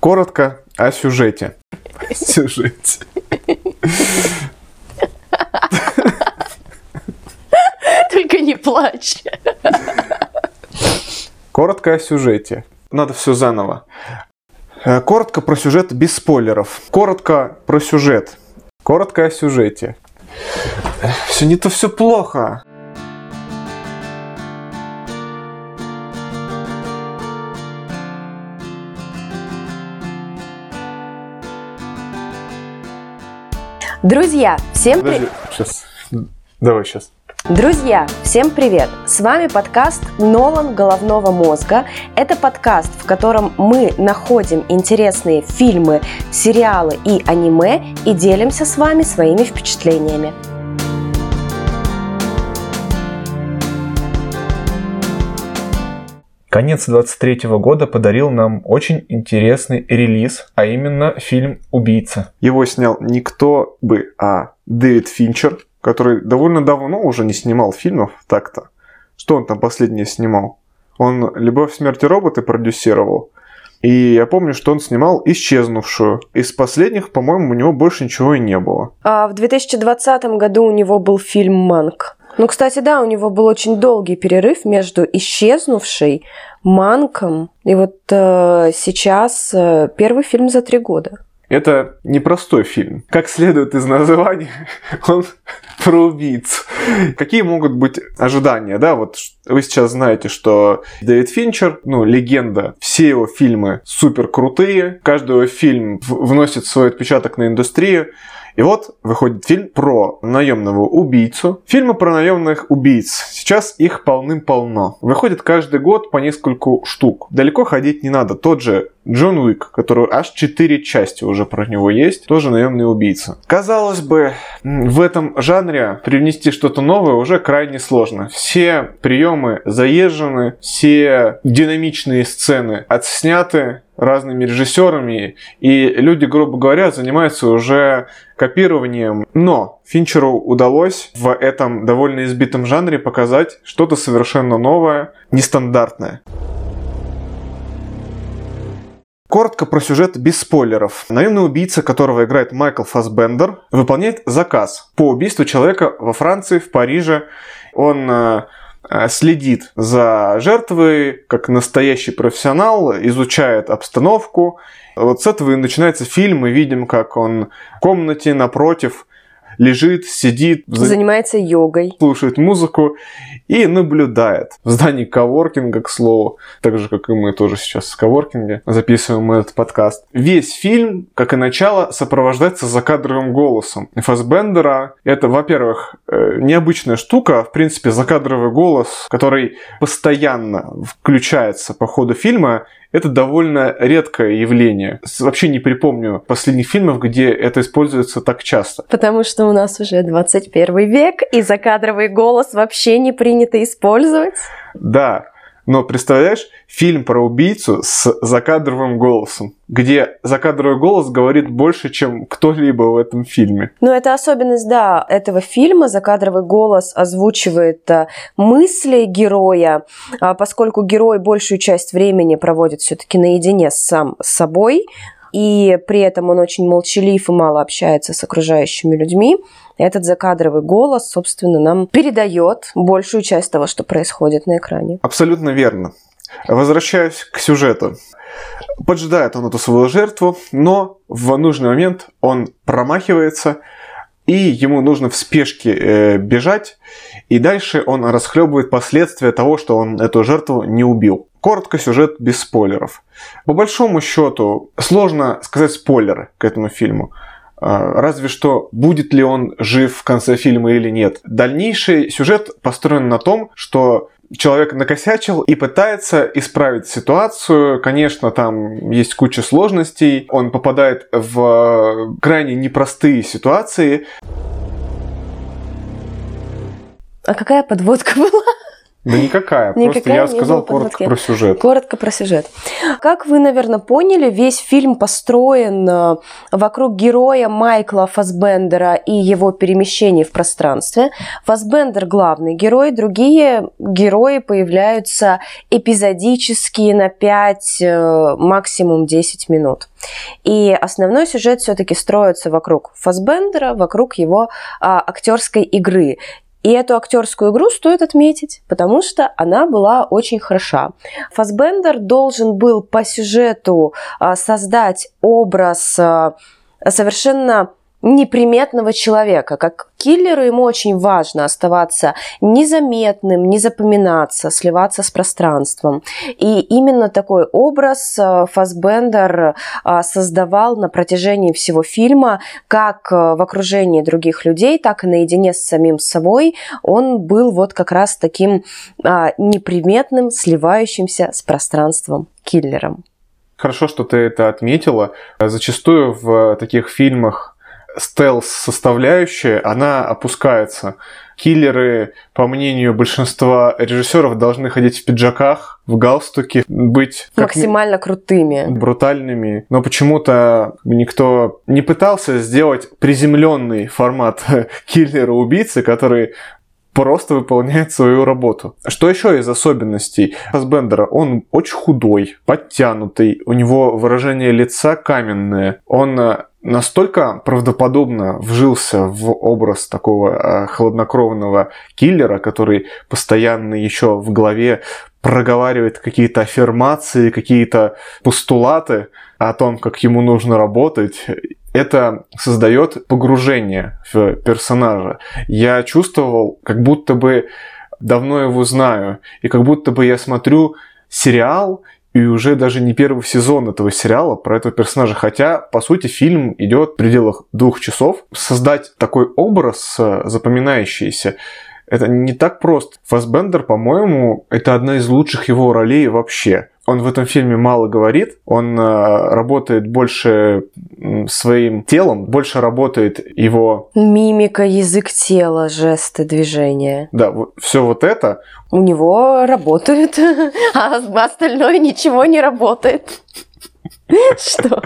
Коротко о сюжете. Сюжете. Только не плачь. Коротко о сюжете. Надо все заново. Э, коротко про сюжет без спойлеров. Коротко про сюжет. Коротко о сюжете. Все не то, все плохо. Друзья, всем привет! Сейчас. Давай сейчас. Друзья, всем привет! С вами подкаст «Нолан головного мозга». Это подкаст, в котором мы находим интересные фильмы, сериалы и аниме и делимся с вами своими впечатлениями. Конец 23 года подарил нам очень интересный релиз, а именно фильм «Убийца». Его снял никто бы, а Дэвид Финчер, который довольно давно уже не снимал фильмов так-то. Что он там последнее снимал? Он «Любовь, смерть и роботы» продюсировал. И я помню, что он снимал «Исчезнувшую». Из последних, по-моему, у него больше ничего и не было. А в 2020 году у него был фильм «Манк». Ну, кстати, да, у него был очень долгий перерыв между исчезнувшей, манком, и вот э, сейчас э, первый фильм за три года. Это непростой фильм. Как следует из названия, он про убийц. Какие могут быть ожидания, да? Вот вы сейчас знаете, что Дэвид Финчер, ну, легенда, все его фильмы супер крутые, каждый его фильм вносит свой отпечаток на индустрию. И вот выходит фильм про наемного убийцу. Фильмы про наемных убийц. Сейчас их полным-полно. Выходит каждый год по нескольку штук. Далеко ходить не надо. Тот же Джон Уик, который аж четыре части уже про него есть, тоже наемный убийца. Казалось бы, в этом жанре привнести что-то новое уже крайне сложно. Все приемы заезжены, все динамичные сцены отсняты, разными режиссерами, и люди, грубо говоря, занимаются уже копированием. Но Финчеру удалось в этом довольно избитом жанре показать что-то совершенно новое, нестандартное. Коротко про сюжет без спойлеров. Наемный убийца, которого играет Майкл Фасбендер, выполняет заказ по убийству человека во Франции, в Париже. Он э, следит за жертвой, как настоящий профессионал, изучает обстановку. Вот с этого и начинается фильм. Мы видим, как он в комнате напротив лежит, сидит, занимается йогой, слушает музыку и наблюдает. В здании коворкинга, к слову, так же, как и мы тоже сейчас в коворкинге записываем этот подкаст. Весь фильм, как и начало, сопровождается закадровым голосом. Фасбендера это, во-первых, э, необычная штука, в принципе, закадровый голос, который постоянно включается по ходу фильма, это довольно редкое явление. Вообще не припомню последних фильмов, где это используется так часто. Потому что у нас уже 21 век, и закадровый голос вообще не принято использовать. Да, но представляешь, фильм про убийцу с закадровым голосом, где закадровый голос говорит больше, чем кто-либо в этом фильме. Ну, это особенность, да, этого фильма. Закадровый голос озвучивает а, мысли героя, а, поскольку герой большую часть времени проводит все-таки наедине сам с собой, и при этом он очень молчалив и мало общается с окружающими людьми. Этот закадровый голос, собственно, нам передает большую часть того, что происходит на экране. Абсолютно верно. Возвращаюсь к сюжету. Поджидает он эту свою жертву, но в нужный момент он промахивается, и ему нужно в спешке э, бежать, и дальше он расхлебывает последствия того, что он эту жертву не убил. Коротко сюжет без спойлеров. По большому счету, сложно сказать спойлеры к этому фильму. А, разве что, будет ли он жив в конце фильма или нет. Дальнейший сюжет построен на том, что человек накосячил и пытается исправить ситуацию. Конечно, там есть куча сложностей. Он попадает в крайне непростые ситуации. А какая подводка была? Да никакая, Никакая просто я не сказал коротко про сюжет. Коротко про сюжет. Как вы, наверное, поняли, весь фильм построен э, вокруг героя Майкла Фасбендера и его перемещений в пространстве. Фасбендер главный герой, другие герои появляются эпизодически на 5, э, максимум 10 минут. И основной сюжет все-таки строится вокруг Фасбендера, вокруг его а, актерской игры. И эту актерскую игру стоит отметить, потому что она была очень хороша. Фасбендер должен был по сюжету а, создать образ а, совершенно неприметного человека. Как киллеру ему очень важно оставаться незаметным, не запоминаться, сливаться с пространством. И именно такой образ а, Фасбендер а, создавал на протяжении всего фильма, как а, в окружении других людей, так и наедине с самим собой. Он был вот как раз таким а, неприметным, сливающимся с пространством киллером. Хорошо, что ты это отметила. Зачастую в таких фильмах стелс-составляющая, она опускается. Киллеры, по мнению большинства режиссеров, должны ходить в пиджаках, в галстуке, быть как ми- Максимально крутыми. брутальными. Но почему-то никто не пытался сделать приземленный формат киллера-убийцы, который просто выполняет свою работу. Что еще из особенностей Фасбендера? Он очень худой, подтянутый, у него выражение лица каменное. Он э, настолько правдоподобно вжился в образ такого э, хладнокровного киллера, который постоянно еще в голове проговаривает какие-то аффирмации, какие-то постулаты о том, как ему нужно работать. Это создает погружение в персонажа. Я чувствовал, как будто бы давно его знаю, и как будто бы я смотрю сериал, и уже даже не первый сезон этого сериала про этого персонажа. Хотя, по сути, фильм идет в пределах двух часов. Создать такой образ э, запоминающийся, это не так просто. Фасбендер, по-моему, это одна из лучших его ролей вообще. Он в этом фильме мало говорит, он э, работает больше своим телом, больше работает его, Мимика, язык тела, жесты, движения. да, все вот это, У него работает, а остальное ничего не работает. Что?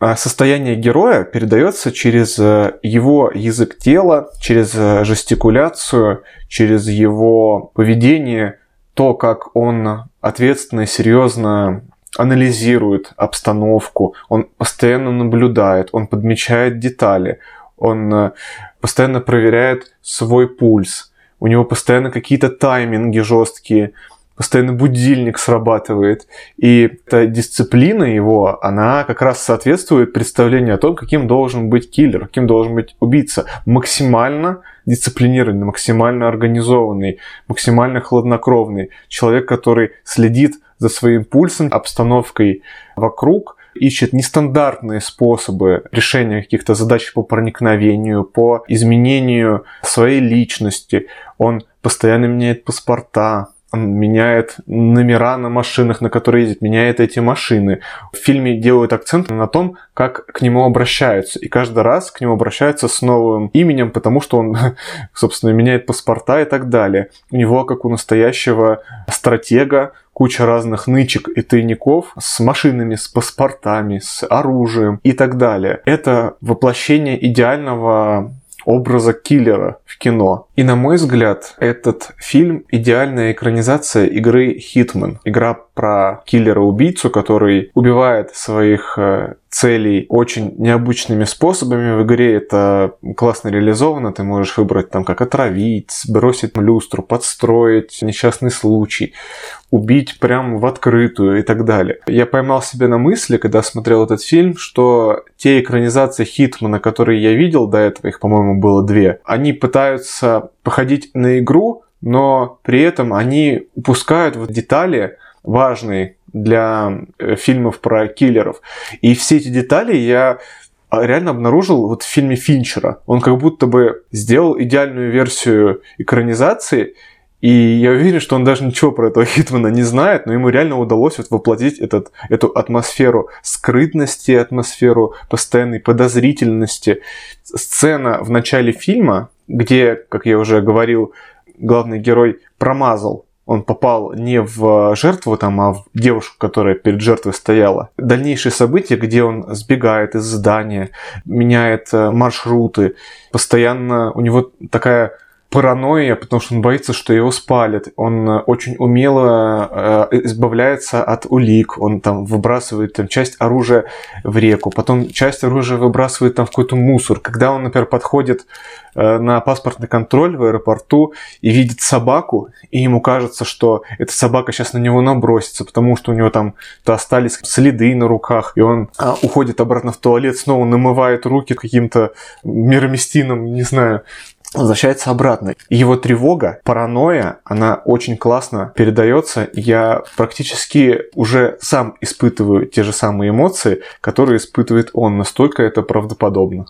А состояние героя передается через э, его язык тела, через э, жестикуляцию, через его поведение, то, как он ответственно и серьезно анализирует обстановку, он постоянно наблюдает, он подмечает детали, он э, постоянно проверяет свой пульс, у него постоянно какие-то тайминги жесткие, постоянно будильник срабатывает. И эта дисциплина его, она как раз соответствует представлению о том, каким должен быть киллер, каким должен быть убийца. Максимально дисциплинированный, максимально организованный, максимально хладнокровный. Человек, который следит за своим пульсом, обстановкой вокруг, ищет нестандартные способы решения каких-то задач по проникновению, по изменению своей личности. Он постоянно меняет паспорта, он меняет номера на машинах, на которые ездит, меняет эти машины. В фильме делают акцент на том, как к нему обращаются. И каждый раз к нему обращаются с новым именем, потому что он, собственно, меняет паспорта и так далее. У него, как у настоящего стратега, куча разных нычек и тайников с машинами, с паспортами, с оружием и так далее. Это воплощение идеального образа киллера в кино. И на мой взгляд, этот фильм идеальная экранизация игры Hitman. Игра про киллера-убийцу, который убивает своих э, целей очень необычными способами. В игре это классно реализовано. Ты можешь выбрать там, как отравить, бросить люстру, подстроить несчастный случай, убить прям в открытую и так далее. Я поймал себя на мысли, когда смотрел этот фильм, что те экранизации Хитмана, которые я видел до этого, их, по-моему, было две, они пытаются походить на игру, но при этом они упускают вот детали важные для э, фильмов про киллеров. И все эти детали я реально обнаружил вот в фильме Финчера. Он как будто бы сделал идеальную версию экранизации, и я уверен, что он даже ничего про этого Хитмана не знает, но ему реально удалось вот воплотить этот, эту атмосферу скрытности, атмосферу постоянной подозрительности. Сцена в начале фильма, где, как я уже говорил, главный герой промазал он попал не в жертву, там, а в девушку, которая перед жертвой стояла. Дальнейшие события, где он сбегает из здания, меняет э, маршруты, постоянно у него такая паранойя, потому что он боится, что его спалят. Он э, очень умело э, избавляется от улик. Он там выбрасывает там, часть оружия в реку, потом часть оружия выбрасывает там в какой-то мусор. Когда он, например, подходит э, на паспортный контроль в аэропорту и видит собаку, и ему кажется, что эта собака сейчас на него набросится, потому что у него там -то остались следы на руках, и он э, уходит обратно в туалет, снова намывает руки каким-то мироместином, не знаю, возвращается обратно. его тревога, паранойя, она очень классно передается. Я практически уже сам испытываю те же самые эмоции, которые испытывает он. Настолько это правдоподобно.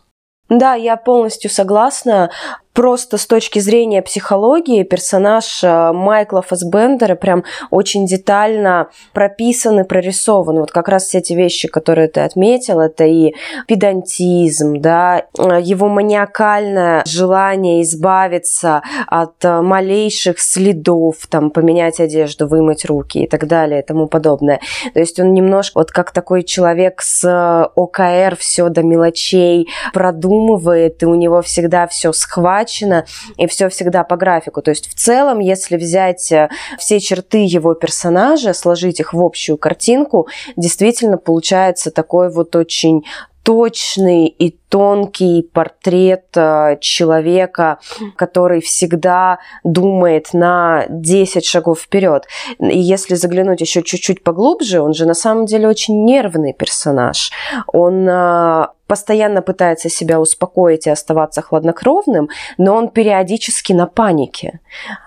Да, я полностью согласна просто с точки зрения психологии персонаж э, Майкла Фасбендера прям очень детально прописан и прорисован. Вот как раз все эти вещи, которые ты отметил, это и педантизм, да, э, его маниакальное желание избавиться от э, малейших следов, там, поменять одежду, вымыть руки и так далее и тому подобное. То есть он немножко вот как такой человек с ОКР все до мелочей продумывает, и у него всегда все схвачено, оплачено, и все всегда по графику. То есть в целом, если взять э, все черты его персонажа, сложить их в общую картинку, действительно получается такой вот очень точный и тонкий портрет э, человека, который всегда думает на 10 шагов вперед. И если заглянуть еще чуть-чуть поглубже, он же на самом деле очень нервный персонаж. Он э, постоянно пытается себя успокоить и оставаться хладнокровным, но он периодически на панике.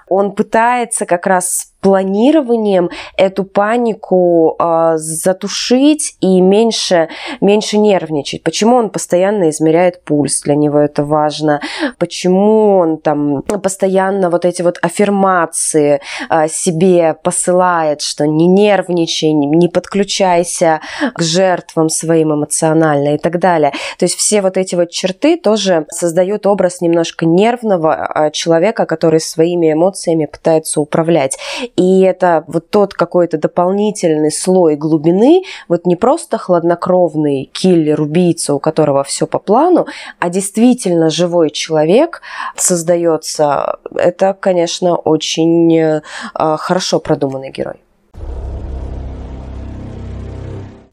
Он пытается как раз планированием эту панику э, затушить и меньше, меньше нервничать. Почему он постоянно измеряет пульс, для него это важно. Почему он там постоянно вот эти вот аффирмации э, себе посылает, что не нервничай, не подключайся к жертвам своим эмоционально и так далее. То есть все вот эти вот черты тоже создают образ немножко нервного а, человека, который своими эмоциями пытается управлять. И это вот тот какой-то дополнительный слой глубины, вот не просто хладнокровный киллер, убийца, у которого все по плану, а действительно живой человек создается. Это, конечно, очень э, хорошо продуманный герой.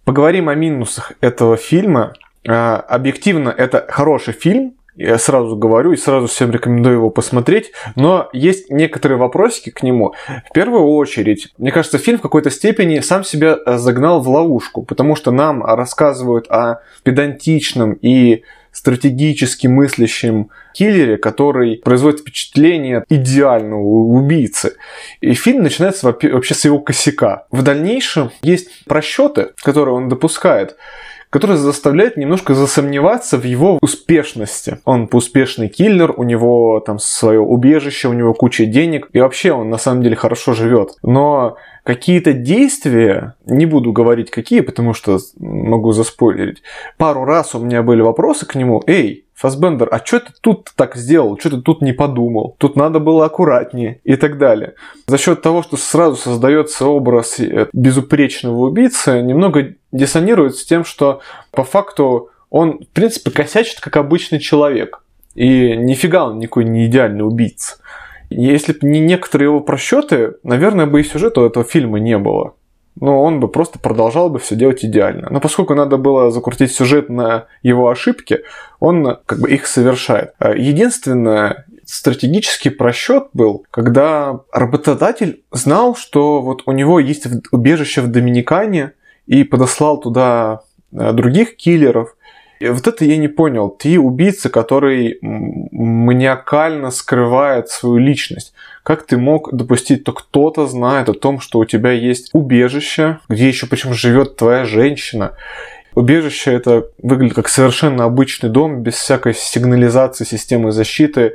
Поговорим о минусах этого фильма. А, объективно, это хороший фильм, я сразу говорю и сразу всем рекомендую его посмотреть, но есть некоторые вопросики к нему. В первую очередь, мне кажется, фильм в какой-то степени сам себя э, загнал в ловушку, потому что нам рассказывают о педантичном и стратегически мыслящем киллере, который производит впечатление идеального убийцы. И фильм начинается вообще с его косяка. В дальнейшем есть просчеты, которые он допускает, который заставляет немножко засомневаться в его успешности. Он успешный киллер, у него там свое убежище, у него куча денег, и вообще он на самом деле хорошо живет. Но какие-то действия, не буду говорить какие, потому что могу заспойлерить, пару раз у меня были вопросы к нему, эй, Фасбендер, а что ты тут так сделал? Что ты тут не подумал? Тут надо было аккуратнее и так далее. За счет того, что сразу создается образ э, безупречного убийцы, немного диссонирует с тем, что по факту он, в принципе, косячит как обычный человек. И нифига он никакой не идеальный убийца. Если бы не некоторые его просчеты, наверное, бы и сюжета этого фильма не было но он бы просто продолжал бы все делать идеально. Но поскольку надо было закрутить сюжет на его ошибки, он как бы их совершает. А единственное, стратегический просчет был, когда работодатель знал, что вот у него есть убежище в Доминикане и подослал туда э, других киллеров. И вот это я не понял. Ты убийца, который маниакально скрывает свою личность. Как ты мог допустить, что кто-то знает о том, что у тебя есть убежище, где еще причем живет твоя женщина. Убежище это выглядит как совершенно обычный дом, без всякой сигнализации, системы защиты,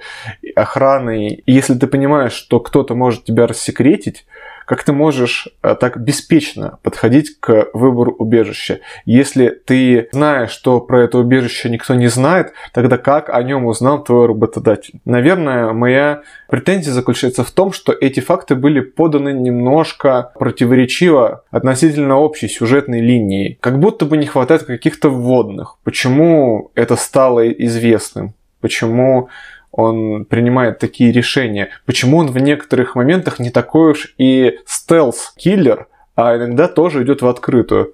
охраны. И если ты понимаешь, что кто-то может тебя рассекретить, как ты можешь э, так беспечно подходить к выбору убежища? Если ты знаешь, что про это убежище никто не знает, тогда как о нем узнал твой работодатель? Наверное, моя претензия заключается в том, что эти факты были поданы немножко противоречиво относительно общей сюжетной линии. Как будто бы не хватает каких-то вводных. Почему это стало известным? Почему он принимает такие решения? Почему он в некоторых моментах не такой уж и стелс-киллер, а иногда тоже идет в открытую?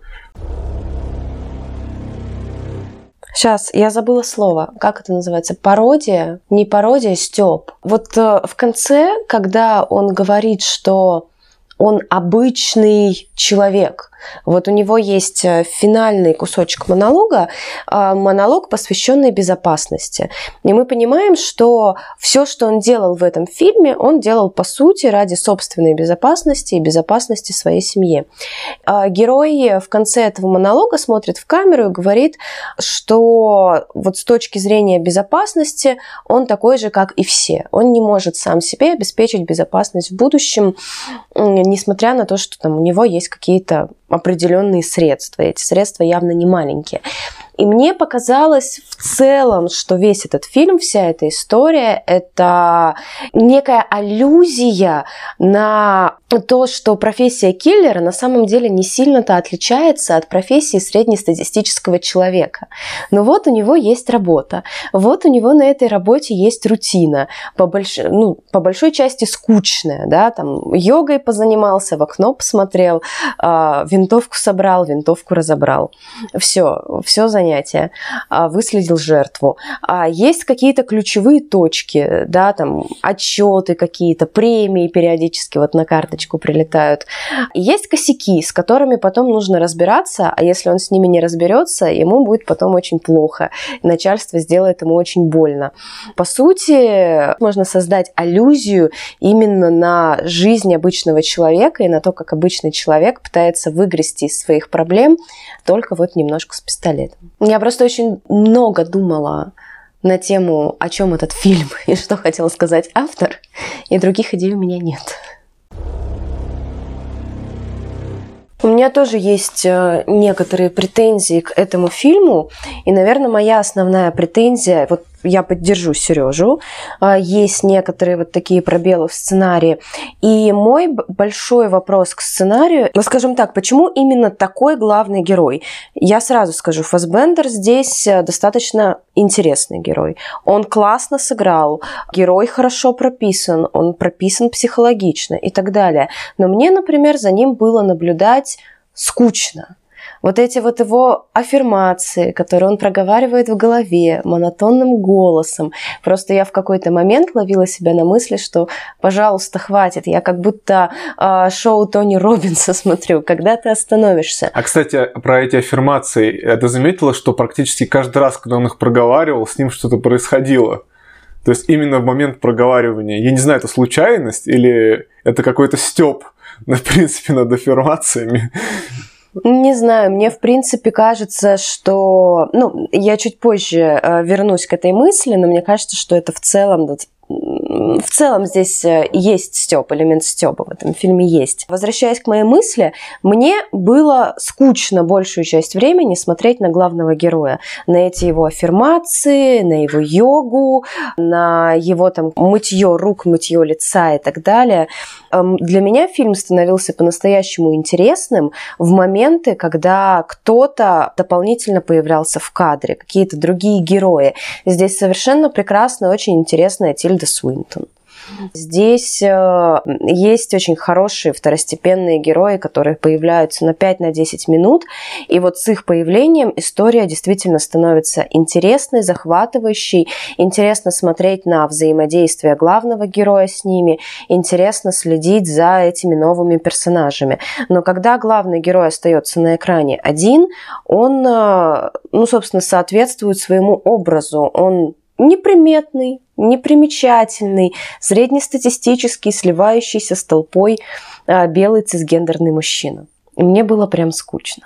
Сейчас, я забыла слово. Как это называется? Пародия? Не пародия, Степ. Вот э, в конце, когда он говорит, что он обычный человек, вот у него есть э, финальный кусочек монолога, а, монолог, посвященный безопасности. И мы понимаем, что все, что он делал в этом фильме, он делал по сути ради собственной безопасности и безопасности своей семьи. А, герой в конце этого монолога смотрит в камеру и говорит, что вот с точки зрения безопасности он такой же, как и все. Он не может сам себе обеспечить безопасность в будущем, несмотря на то, что там у него есть какие-то определенные средства. Эти средства явно не маленькие. И мне показалось в целом, что весь этот фильм, вся эта история, это некая аллюзия на то, что профессия киллера на самом деле не сильно-то отличается от профессии среднестатистического человека. Но вот у него есть работа, вот у него на этой работе есть рутина, по, больш... ну, по большой части скучная, да, там йогой позанимался, в окно посмотрел, э, винтовку собрал, винтовку разобрал. Все, все за занятия, а, выследил жертву. А есть какие-то ключевые точки, да, там отчеты какие-то, премии периодически вот на карточку прилетают. Есть косяки, с которыми потом нужно разбираться, а если он с ними не разберется, ему будет потом очень плохо. Начальство сделает ему очень больно. По сути, можно создать аллюзию именно на жизнь обычного человека и на то, как обычный человек пытается выгрести из своих проблем только вот немножко с пистолетом. Я просто очень много думала на тему, о чем этот фильм и что хотел сказать автор, и других идей у меня нет. У меня тоже есть э, некоторые претензии к этому фильму, и, наверное, моя основная претензия, вот я поддержу Сережу. А, есть некоторые вот такие пробелы в сценарии. И мой большой вопрос к сценарию, ну, скажем так, почему именно такой главный герой? Я сразу скажу, Фасбендер здесь э, достаточно интересный герой. Он классно сыграл, герой хорошо прописан, он прописан психологично и так далее. Но мне, например, за ним было наблюдать скучно. Вот эти вот его аффирмации, которые он проговаривает в голове монотонным голосом. Просто я в какой-то момент ловила себя на мысли, что, пожалуйста, хватит. Я как будто э, шоу Тони Робинса смотрю. Когда ты остановишься? А, кстати, про эти аффирмации. Ты заметила, что практически каждый раз, когда он их проговаривал, с ним что-то происходило? То есть именно в момент проговаривания. Я не знаю, это случайность или это какой-то степ, в принципе, над аффирмациями. Не знаю, мне в принципе кажется, что... Ну, я чуть позже э, вернусь к этой мысли, но мне кажется, что это в целом в целом здесь э, есть степ, элемент степа в этом фильме есть. Возвращаясь к моей мысли, мне было скучно большую часть времени смотреть на главного героя, на эти его аффирмации, на его йогу, на его там мытье рук, мытье лица и так далее. Эм, для меня фильм становился по-настоящему интересным в моменты, когда кто-то дополнительно появлялся в кадре, какие-то другие герои. Здесь совершенно прекрасная, очень интересная Тильда Суинтон. Здесь э, есть очень хорошие второстепенные герои, которые появляются на 5-10 на минут. И вот с их появлением история действительно становится интересной, захватывающей. Интересно смотреть на взаимодействие главного героя с ними. Интересно следить за этими новыми персонажами. Но когда главный герой остается на экране один, он, э, ну, собственно, соответствует своему образу. Он неприметный, непримечательный, среднестатистический, сливающийся с толпой а, белый цисгендерный мужчина. И мне было прям скучно.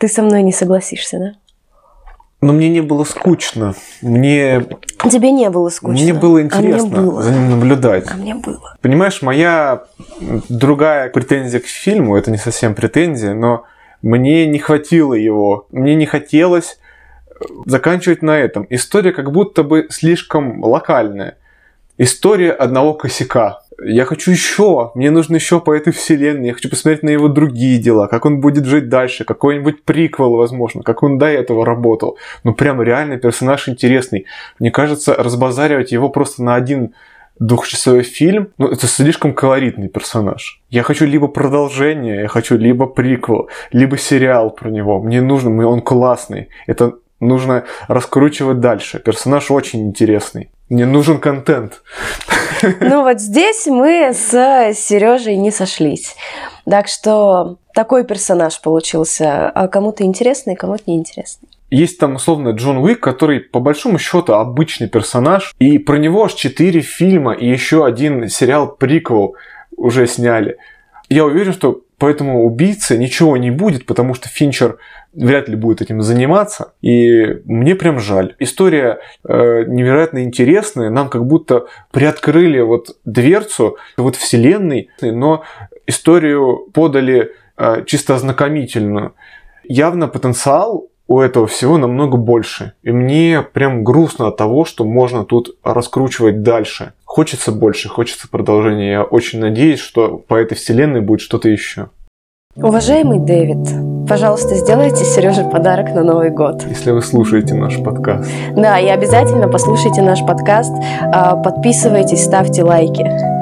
Ты со мной не согласишься, да? Но мне не было скучно. Мне... Тебе не было скучно. Мне было интересно а мне было. за ним наблюдать. А мне было. Понимаешь, моя другая претензия к фильму, это не совсем претензия, но мне не хватило его. Мне не хотелось заканчивать на этом. История как будто бы слишком локальная. История одного косяка. Я хочу еще, мне нужно еще по этой вселенной, я хочу посмотреть на его другие дела, как он будет жить дальше, какой-нибудь приквел, возможно, как он до этого работал. Ну, прям реально персонаж интересный. Мне кажется, разбазаривать его просто на один двухчасовой фильм, ну, это слишком колоритный персонаж. Я хочу либо продолжение, я хочу либо приквел, либо сериал про него. Мне нужно, он классный. Это нужно раскручивать дальше. Персонаж очень интересный. Мне нужен контент. Ну вот здесь мы с Сережей не сошлись. Так что такой персонаж получился. А кому-то интересный, кому-то неинтересный. Есть там, условно, Джон Уик, который, по большому счету, обычный персонаж. И про него аж четыре фильма и еще один сериал приквел уже сняли. Я уверен, что поэтому убийце ничего не будет, потому что Финчер вряд ли будет этим заниматься. И мне прям жаль. История э, невероятно интересная. Нам как будто приоткрыли вот дверцу вот вселенной, но историю подали э, чисто ознакомительную. Явно потенциал у этого всего намного больше. И мне прям грустно от того, что можно тут раскручивать дальше. Хочется больше, хочется продолжения. Я очень надеюсь, что по этой вселенной будет что-то еще. Уважаемый Дэвид, пожалуйста, сделайте Сереже подарок на Новый год. Если вы слушаете наш подкаст. Да, и обязательно послушайте наш подкаст, а, подписывайтесь, ставьте лайки.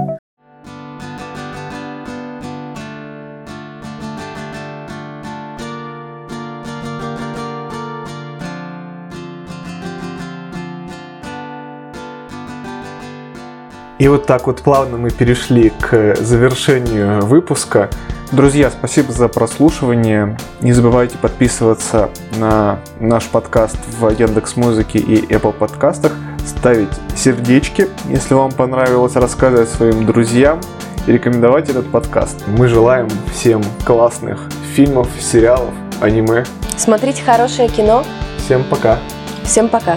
И вот так вот плавно мы перешли к завершению выпуска. Друзья, спасибо за прослушивание. Не забывайте подписываться на наш подкаст в Яндекс Музыке и Apple подкастах, ставить сердечки, если вам понравилось, рассказывать своим друзьям и рекомендовать этот подкаст. Мы желаем всем классных фильмов, сериалов, аниме. Смотрите хорошее кино. Всем пока. Всем пока.